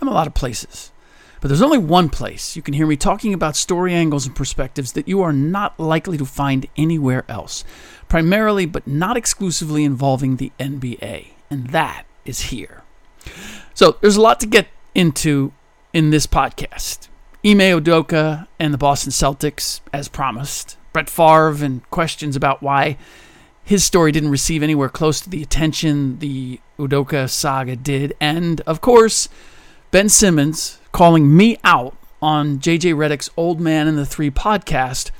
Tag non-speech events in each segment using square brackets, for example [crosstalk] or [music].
I'm a lot of places. But there's only one place you can hear me talking about story angles and perspectives that you are not likely to find anywhere else, primarily but not exclusively involving the NBA, and that is here. So there's a lot to get into in this podcast. Ime Udoka and the Boston Celtics, as promised. Brett Favre and questions about why his story didn't receive anywhere close to the attention the Udoka saga did. And, of course, Ben Simmons calling me out on JJ Redick's Old Man and the Three podcast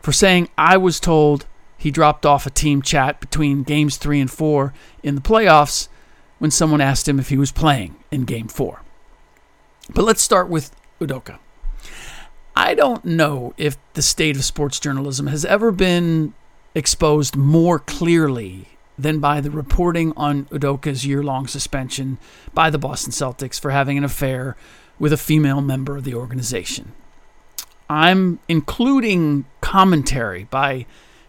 for saying I was told he dropped off a team chat between games three and four in the playoffs when someone asked him if he was playing in game four. But let's start with Udoka. I don't know if the state of sports journalism has ever been exposed more clearly than by the reporting on Udoka's year long suspension by the Boston Celtics for having an affair with a female member of the organization. I'm including commentary by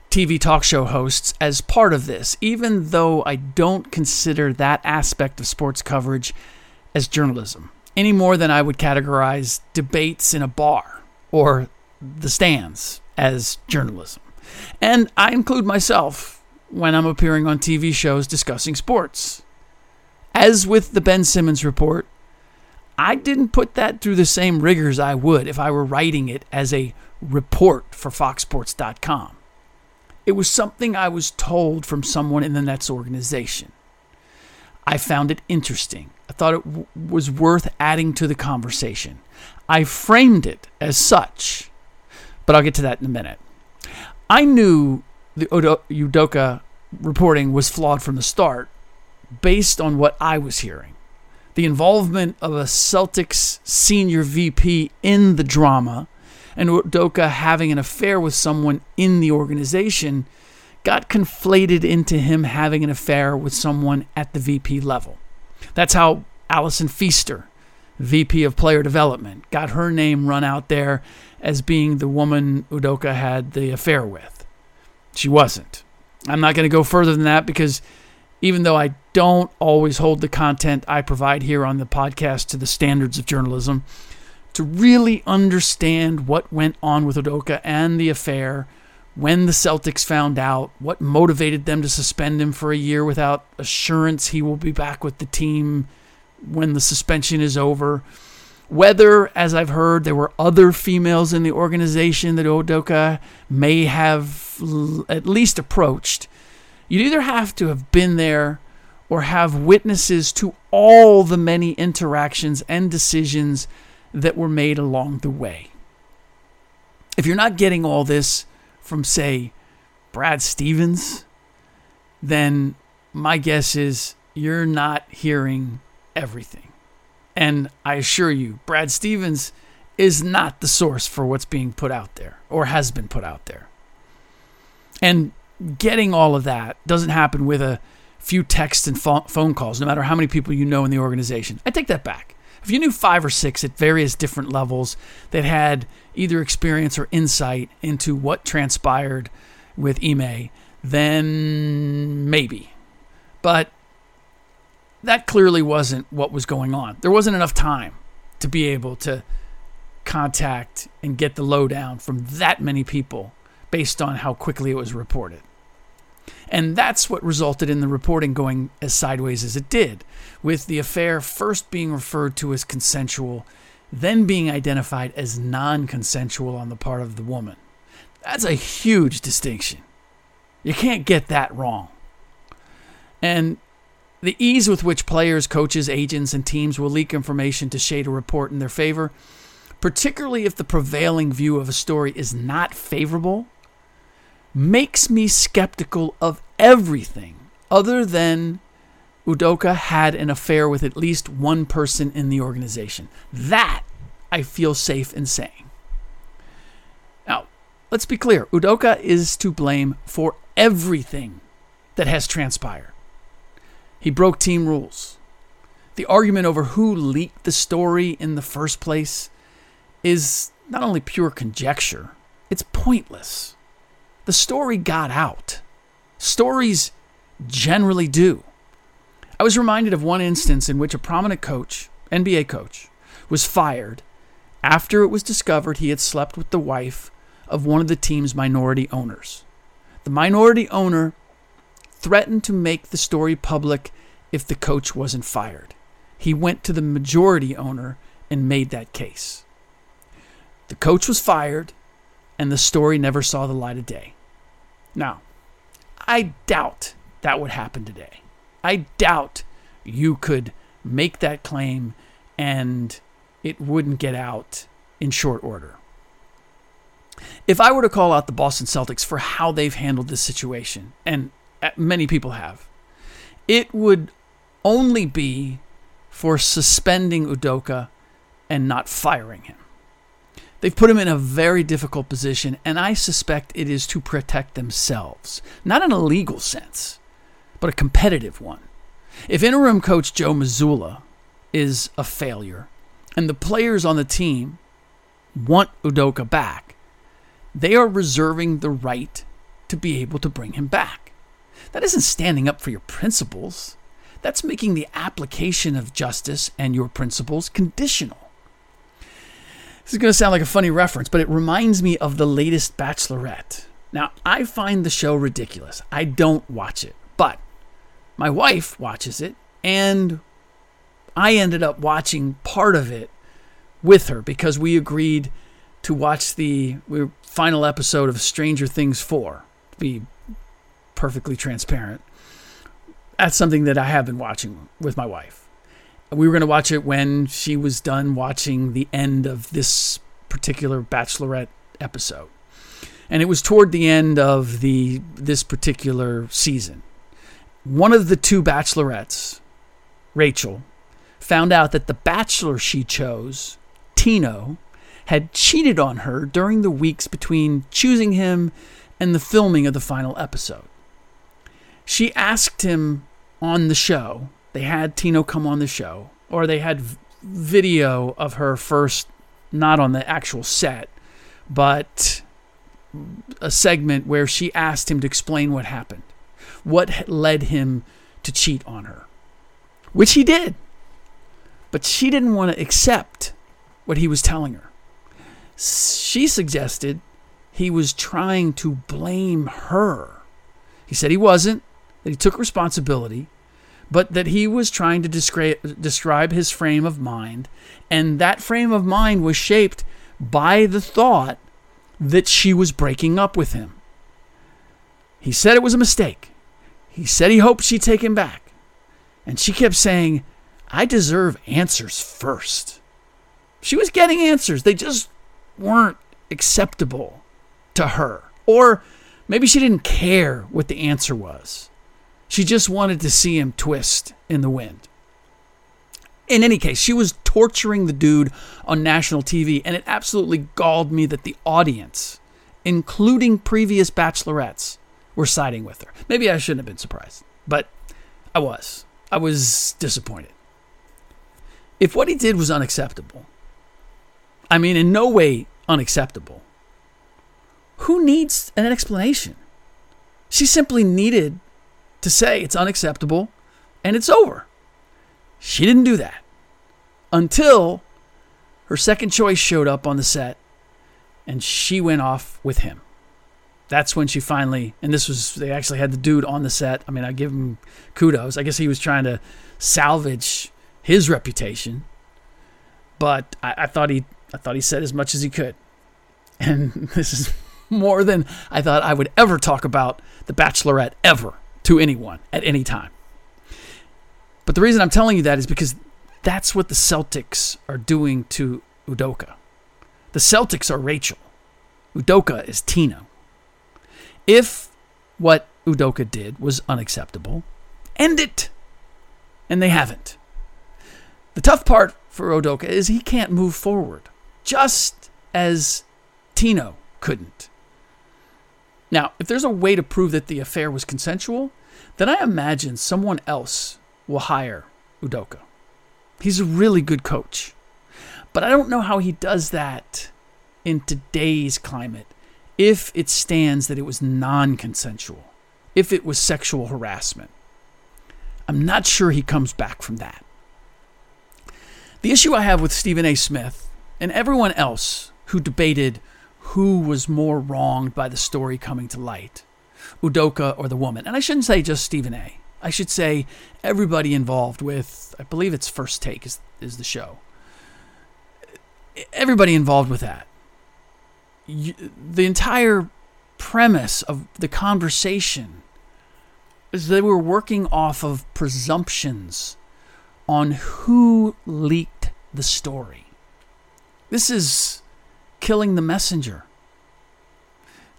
TV talk show hosts as part of this, even though I don't consider that aspect of sports coverage as journalism, any more than I would categorize debates in a bar or the stands as journalism. And I include myself when I'm appearing on TV shows discussing sports. As with the Ben Simmons report, I didn't put that through the same rigors I would if I were writing it as a report for FoxSports.com. It was something I was told from someone in the Nets organization. I found it interesting. I thought it w- was worth adding to the conversation. I framed it as such, but I'll get to that in a minute. I knew the Udo- Udoka reporting was flawed from the start based on what I was hearing. The involvement of a Celtics senior VP in the drama and Udoka having an affair with someone in the organization got conflated into him having an affair with someone at the VP level. That's how Allison Feaster, VP of Player Development, got her name run out there as being the woman Udoka had the affair with. She wasn't. I'm not going to go further than that because even though I don't always hold the content I provide here on the podcast to the standards of journalism, to really understand what went on with Udoka and the affair, when the Celtics found out, what motivated them to suspend him for a year without assurance he will be back with the team when the suspension is over. Whether, as I've heard, there were other females in the organization that Udoka may have l- at least approached, you'd either have to have been there or have witnesses to all the many interactions and decisions that were made along the way. If you're not getting all this from, say, Brad Stevens, then my guess is you're not hearing everything. And I assure you, Brad Stevens is not the source for what's being put out there or has been put out there. And getting all of that doesn't happen with a few texts and phone calls, no matter how many people you know in the organization. I take that back. If you knew five or six at various different levels that had either experience or insight into what transpired with Ime, then maybe. But that clearly wasn't what was going on. There wasn't enough time to be able to contact and get the lowdown from that many people based on how quickly it was reported. And that's what resulted in the reporting going as sideways as it did, with the affair first being referred to as consensual, then being identified as non consensual on the part of the woman. That's a huge distinction. You can't get that wrong. And the ease with which players, coaches, agents, and teams will leak information to shade a report in their favor, particularly if the prevailing view of a story is not favorable, makes me skeptical of everything other than Udoka had an affair with at least one person in the organization. That I feel safe in saying. Now, let's be clear Udoka is to blame for everything that has transpired. He broke team rules. The argument over who leaked the story in the first place is not only pure conjecture, it's pointless. The story got out. Stories generally do. I was reminded of one instance in which a prominent coach, NBA coach, was fired after it was discovered he had slept with the wife of one of the team's minority owners. The minority owner threatened to make the story public if the coach wasn't fired. He went to the majority owner and made that case. The coach was fired, and the story never saw the light of day. Now, I doubt that would happen today. I doubt you could make that claim and it wouldn't get out in short order. If I were to call out the Boston Celtics for how they've handled this situation, and many people have, it would only be for suspending Udoka and not firing him. They've put him in a very difficult position, and I suspect it is to protect themselves. Not in a legal sense, but a competitive one. If interim coach Joe Mazzulla is a failure, and the players on the team want Udoka back, they are reserving the right to be able to bring him back. That isn't standing up for your principles. That's making the application of justice and your principles conditional. This is going to sound like a funny reference, but it reminds me of the latest Bachelorette. Now, I find the show ridiculous. I don't watch it, but my wife watches it, and I ended up watching part of it with her because we agreed to watch the final episode of Stranger Things 4. To be perfectly transparent. That's something that I have been watching with my wife. We were going to watch it when she was done watching the end of this particular bachelorette episode. And it was toward the end of the this particular season. One of the two bachelorettes rachel found out that the bachelor she chose tino had cheated on her during the weeks between choosing him and the filming of the final episode she asked him on the show they had Tino come on the show, or they had video of her first, not on the actual set, but a segment where she asked him to explain what happened, what led him to cheat on her, which he did. But she didn't want to accept what he was telling her. She suggested he was trying to blame her. He said he wasn't, that he took responsibility, but that he was trying to describe, describe his frame of mind. And that frame of mind was shaped by the thought that she was breaking up with him. He said it was a mistake. He said he hoped she'd take him back. And she kept saying, I deserve answers first. She was getting answers, they just weren't acceptable to her. Or maybe she didn't care what the answer was. She just wanted to see him twist in the wind. In any case, she was torturing the dude on national TV, and it absolutely galled me that the audience, including previous bachelorettes, were siding with her. Maybe I shouldn't have been surprised, but I was. I was disappointed. If what he did was unacceptable, I mean, in no way unacceptable, who needs an explanation? She simply needed to say it's unacceptable and it's over. She didn't do that until her second choice showed up on the set and she went off with him. That's when she finally, and this was, they actually had the dude on the set. I mean, I give him kudos. I guess he was trying to salvage his reputation, but I, I thought he, I thought he said as much as he could. And [laughs] this is more than I thought I would ever talk about The Bachelorette ever to anyone at any time. But the reason I'm telling you that is because that's what the Celtics are doing to Udoka. The Celtics are Rachel. Udoka is Tino. If what Udoka did was unacceptable, end it. And they haven't. The tough part for Udoka is he can't move forward, just as Tino couldn't. Now, if there's a way to prove that the affair was consensual, then I imagine someone else will hire Udoka. He's a really good coach. But I don't know how he does that in today's climate if it stands that it was non consensual, if it was sexual harassment. I'm not sure he comes back from that. The issue I have with Stephen A. Smith and everyone else who debated who was more wronged by the story coming to light, Udoka or the woman. And I shouldn't say just Stephen A. I should say everybody involved with, I believe it's First Take is, is the show. Everybody involved with that. You, the entire premise of the conversation is they were working off of presumptions on who leaked the story. This is killing the messenger.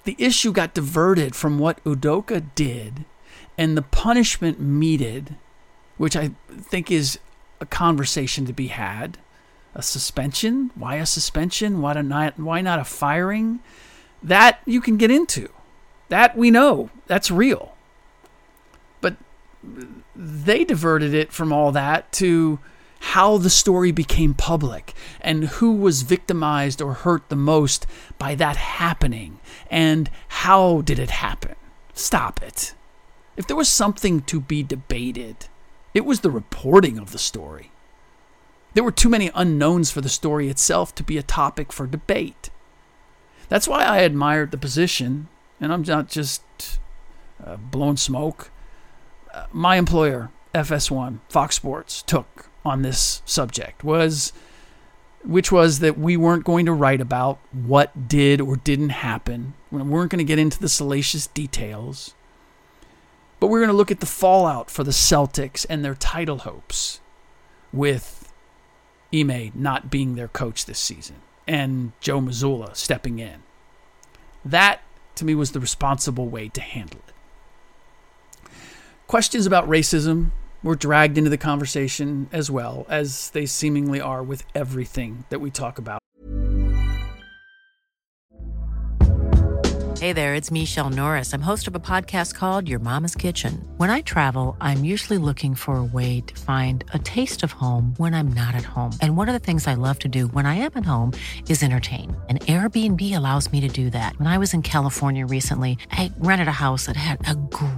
The issue got diverted from what Udoka did and the punishment meted, which I think is a conversation to be had. A suspension? Why a suspension? Why not, why not a firing? That you can get into. That we know. That's real. But they diverted it from all that to how the story became public and who was victimized or hurt the most by that happening and how did it happen. Stop it. If there was something to be debated, it was the reporting of the story. There were too many unknowns for the story itself to be a topic for debate. That's why I admired the position, and I'm not just uh, blowing smoke. Uh, my employer, FS1, Fox Sports, took on this subject was which was that we weren't going to write about what did or didn't happen. We weren't going to get into the salacious details. But we're going to look at the fallout for the Celtics and their title hopes with Ime not being their coach this season and Joe Mazzulla stepping in. That, to me, was the responsible way to handle it. Questions about racism were dragged into the conversation as well, as they seemingly are with everything that we talk about. Hey there, it's Michele Norris. I'm host of a podcast called Your Mama's Kitchen. When I travel, I'm usually looking for a way to find a taste of home when I'm not at home. And one of the things I love to do when I am at home is entertain. And Airbnb allows me to do that. When I was in California recently, I rented a house that had a great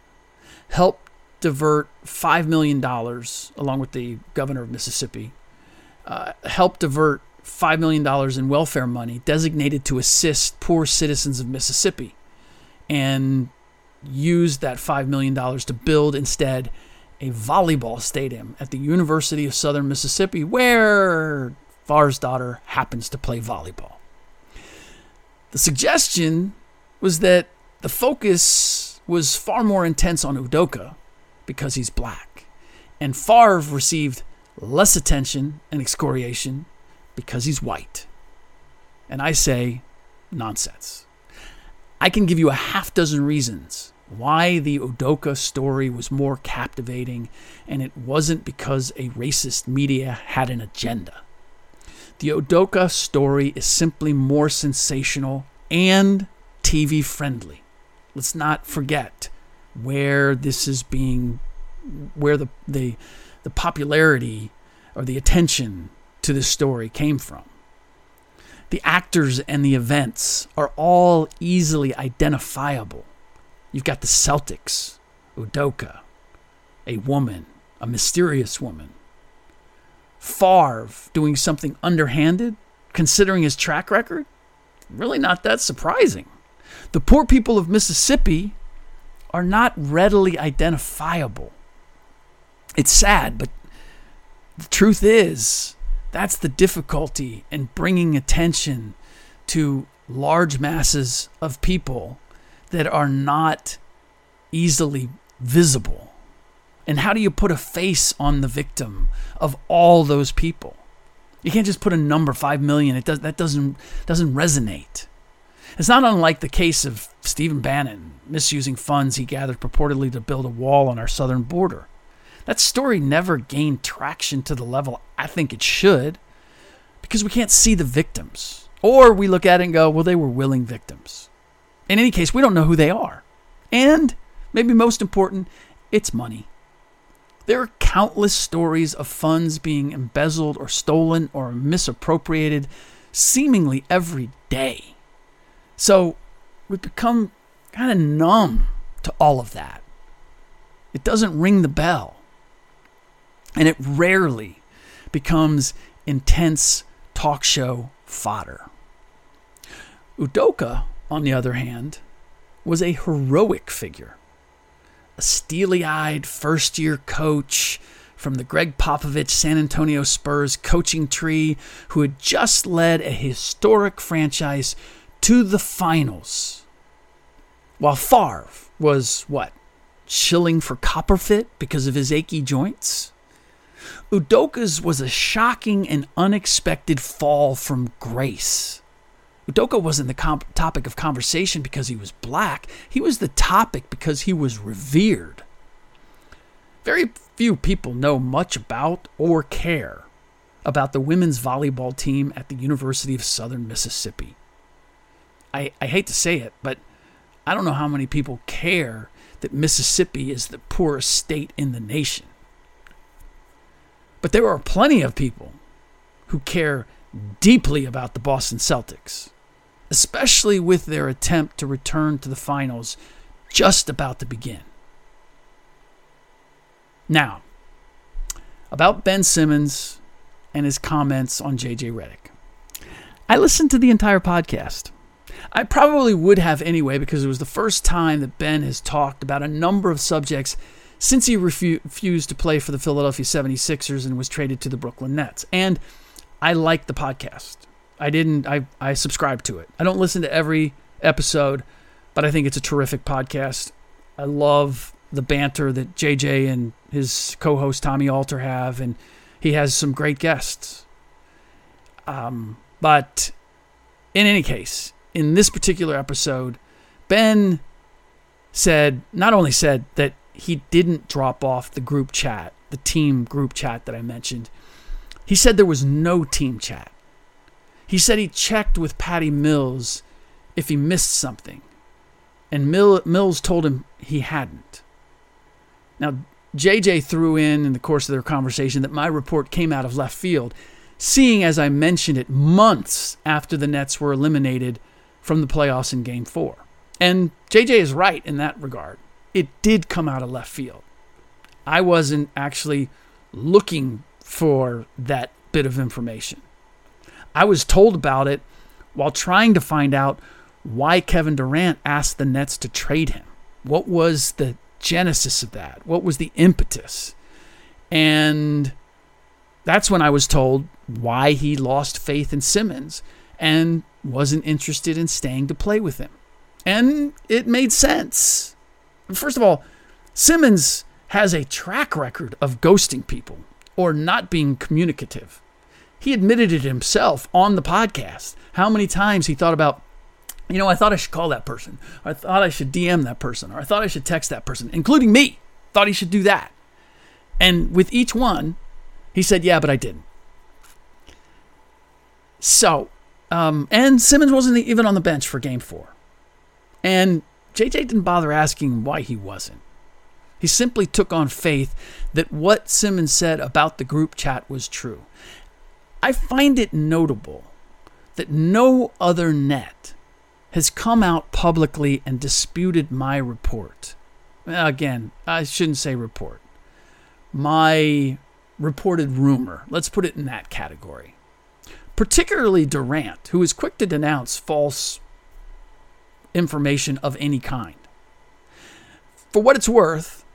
helped divert $5 million, along with the governor of Mississippi, uh, divert $5 million in welfare money designated to assist poor citizens of Mississippi and used that $5 million to build instead a volleyball stadium at the University of Southern Mississippi, where Favre's daughter happens to play volleyball. The suggestion was that the focus was far more intense on Udoka because he's black And Favre received less attention and excoriation because he's white. And I say, nonsense. I can give you a half dozen reasons why the Udoka story was more captivating, and it wasn't because a racist media had an agenda. The Udoka story is simply more sensational and TV friendly. Let's not forget where this is being, where the, the, the popularity or the attention to this story came from. The actors and the events are all easily identifiable. You've got the Celtics, Udoka, a woman, a mysterious woman. Favre doing something underhanded, considering his track record? Really not that surprising. The poor people of Mississippi are not readily identifiable. It's sad, but the truth is, that's the difficulty in bringing attention to large masses of people that are not easily visible. And how do you put a face on the victim of all those people? You can't just put a number, five million. It does that doesn't doesn't resonate. It's not unlike the case of Stephen Bannon misusing funds he gathered purportedly to build a wall on our southern border. That story never gained traction to the level I think it should because we can't see the victims. Or we look at it and go, well, they were willing victims. In any case, we don't know who they are. And, maybe most important, it's money. There are countless stories of funds being embezzled or stolen or misappropriated seemingly every day. So we've become kind of numb to all of that. It doesn't ring the bell. And it rarely becomes intense talk show fodder. Udoka, on the other hand, was a heroic figure. A steely eyed first year coach from the Gregg Popovich San Antonio Spurs coaching tree who had just led a historic franchise to the finals. While Favre was what? Chilling for Copper Fit because of his achy joints? Udoka's was a shocking and unexpected fall from grace. Udoka wasn't the comp- topic of conversation because he was black, he was the topic because he was revered. Very few people know much about or care about the women's volleyball team at the University of Southern Mississippi. I, I hate to say it, but I don't know how many people care that Mississippi is the poorest state in the nation. But there are plenty of people who care deeply about the Boston Celtics, especially with their attempt to return to the finals just about to begin. Now, about Ben Simmons and his comments on JJ Redick. I listened to the entire podcast. I probably would have anyway because it was the first time that Ben has talked about a number of subjects since he refu- refused to play for the Philadelphia 76ers and was traded to the Brooklyn Nets. And I like the podcast. I didn't I I subscribe to it. I don't listen to every episode, but I think it's a terrific podcast. I love the banter that JJ and his co-host Tommy Alter have and he has some great guests. Um, but in any case, in this particular episode, Ben said not only said that he didn't drop off the group chat, the team group chat that I mentioned. He said there was no team chat. He said he checked with Patty Mills if he missed something, and Mills told him he hadn't. Now, JJ threw in in the course of their conversation that my report came out of left field, seeing as I mentioned it months after the Nets were eliminated from the playoffs in game four. And JJ is right in that regard it did come out of left field. I wasn't actually looking for that bit of information. I was told about it while trying to find out why Kevin Durant asked the Nets to trade him. What was the genesis of that? What was the impetus? And that's when I was told why he lost faith in Simmons and wasn't interested in staying to play with him. And it made sense. First of all, Simmons has a track record of ghosting people or not being communicative. He admitted it himself on the podcast. How many times he thought about, you know, I thought I should call that person, or I thought I should DM that person, or I thought I should text that person, including me. Thought he should do that. And with each one, he said, yeah, but I didn't. So, um, and Simmons wasn't even on the bench for game four. And JJ didn't bother asking why he wasn't. He simply took on faith that what Simmons said about the group chat was true. I find it notable that no other net has come out publicly and disputed my report. Again, I shouldn't say report. My reported rumor. Let's put it in that category. Particularly Durant, who is quick to denounce false information of any kind. For what it's worth,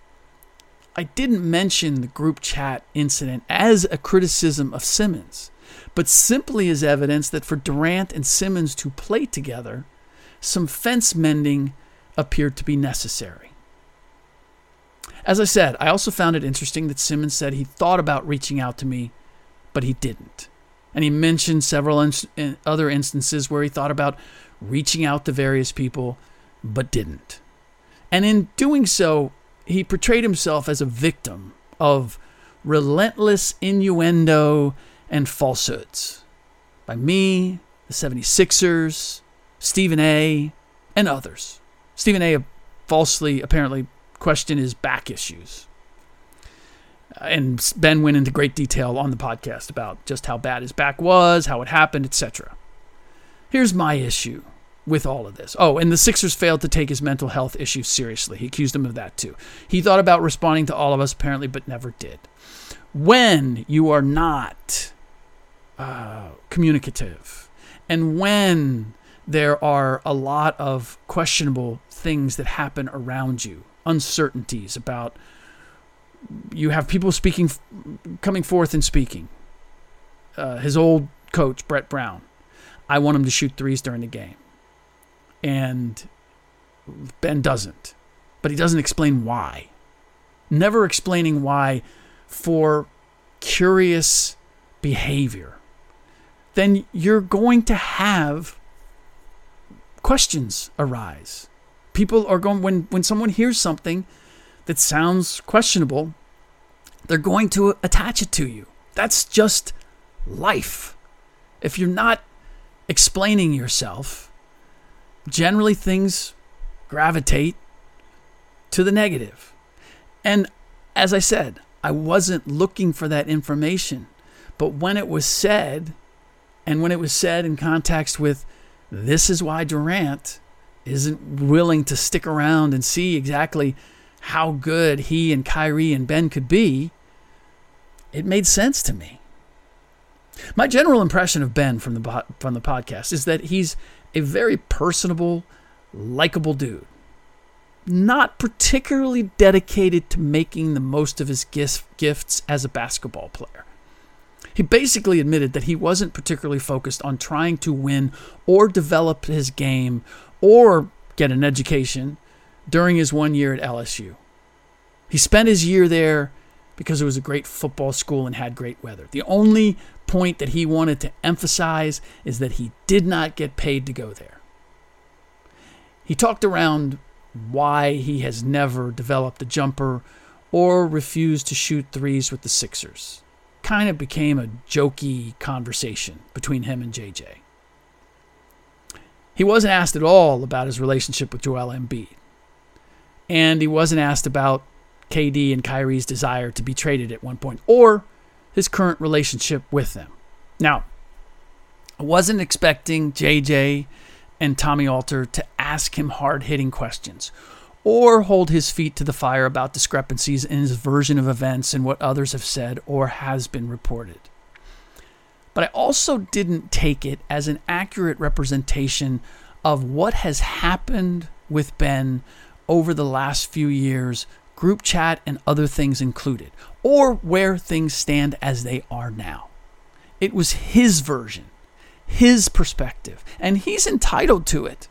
I didn't mention the group chat incident as a criticism of Simmons, but simply as evidence that for Durant and Simmons to play together, some fence mending appeared to be necessary. As I said, I also found it interesting that Simmons said he thought about reaching out to me, but he didn't. And he mentioned several other instances where he thought about reaching out to various people, but didn't. And in doing so, he portrayed himself as a victim of relentless innuendo and falsehoods by me, the 76ers, Stephen A., and others. Stephen A. falsely, apparently, questioned his back issues. And Ben went into great detail on the podcast about just how bad his back was, how it happened, etc. Here's my issue with all of this. Oh, and the Sixers failed to take his mental health issues seriously. He accused him of that too. He thought about responding to all of us, apparently, but never did. When you are not uh, communicative, and when there are a lot of questionable things that happen around you, uncertainties about you have people speaking, coming forth and speaking. Uh, his old coach, Brett Brown, I want him to shoot threes during the game and Ben doesn't. But he doesn't explain why. Never explaining why for curious behavior. Then you're going to have questions arise. People are going when when someone hears something that sounds questionable, they're going to attach it to you. That's just life. If you're not explaining yourself, generally things gravitate to the negative. And as I said, I wasn't looking for that information. But when it was said, and when it was said in context with, this is why Durant isn't willing to stick around and see exactly how good he and Kyrie and Ben could be, it made sense to me. My general impression of Ben from the from the podcast is that he's a very personable, likable dude. Not particularly dedicated to making the most of his gifts as a basketball player. He basically admitted that he wasn't particularly focused on trying to win or develop his game or get an education during his one year at LSU. He spent his year there because it was a great football school and had great weather. The only point that he wanted to emphasize is that he did not get paid to go there. He talked around why he has never developed a jumper or refused to shoot threes with the Sixers. Kind of became a jokey conversation between him and JJ. He wasn't asked at all about his relationship with Joel Embiid. And he wasn't asked about KD and Kyrie's desire to be traded at one point or his current relationship with them. Now, I wasn't expecting JJ and Tommy Alter to ask him hard hitting questions or hold his feet to the fire about discrepancies in his version of events and what others have said or has been reported. But I also didn't take it as an accurate representation of what has happened with Ben over the last few years group chat, and other things included, or where things stand as they are now. It was his version, his perspective, and he's entitled to it,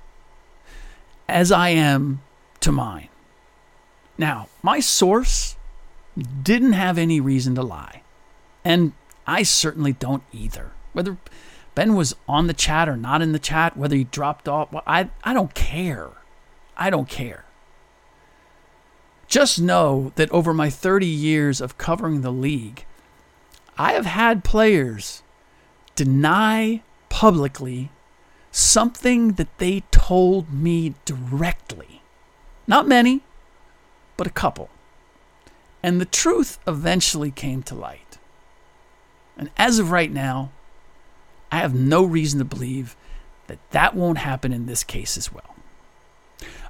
as I am to mine. Now, my source didn't have any reason to lie. And I certainly don't either. Whether Ben was on the chat or not in the chat, whether he dropped off, I, I don't care. I don't care. Just know that over my 30 years of covering the league, I have had players deny publicly something that they told me directly. Not many, but a couple. And the truth eventually came to light. And as of right now, I have no reason to believe that that won't happen in this case as well.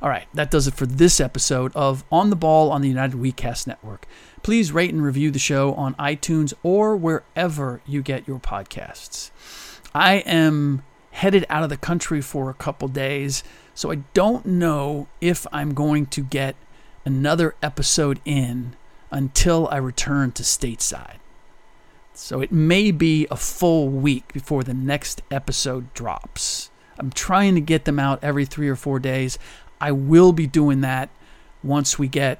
All right, that does it for this episode of On the Ball on the United WeCast Network. Please rate and review the show on iTunes or wherever you get your podcasts. I am headed out of the country for a couple days, so I don't know if I'm going to get another episode in until I return to stateside. So it may be a full week before the next episode drops. I'm trying to get them out every three or four days. I will be doing that once we get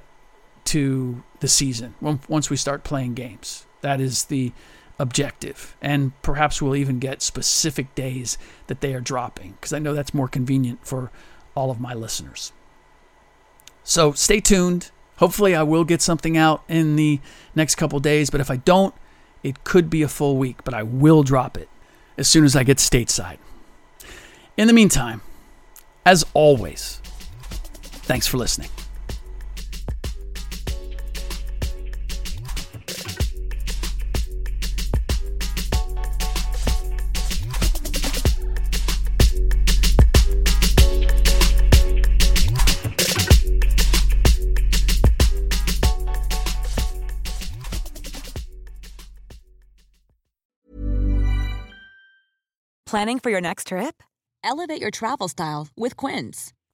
to the season, once we start playing games. That is the objective. And perhaps we'll even get specific days that they are dropping because I know that's more convenient for all of my listeners. So stay tuned. Hopefully, I will get something out in the next couple days, but if I don't, it could be a full week, but I will drop it as soon as I get stateside. In the meantime, as always, thanks for listening. Planning for your next trip? Elevate your travel style with Quince.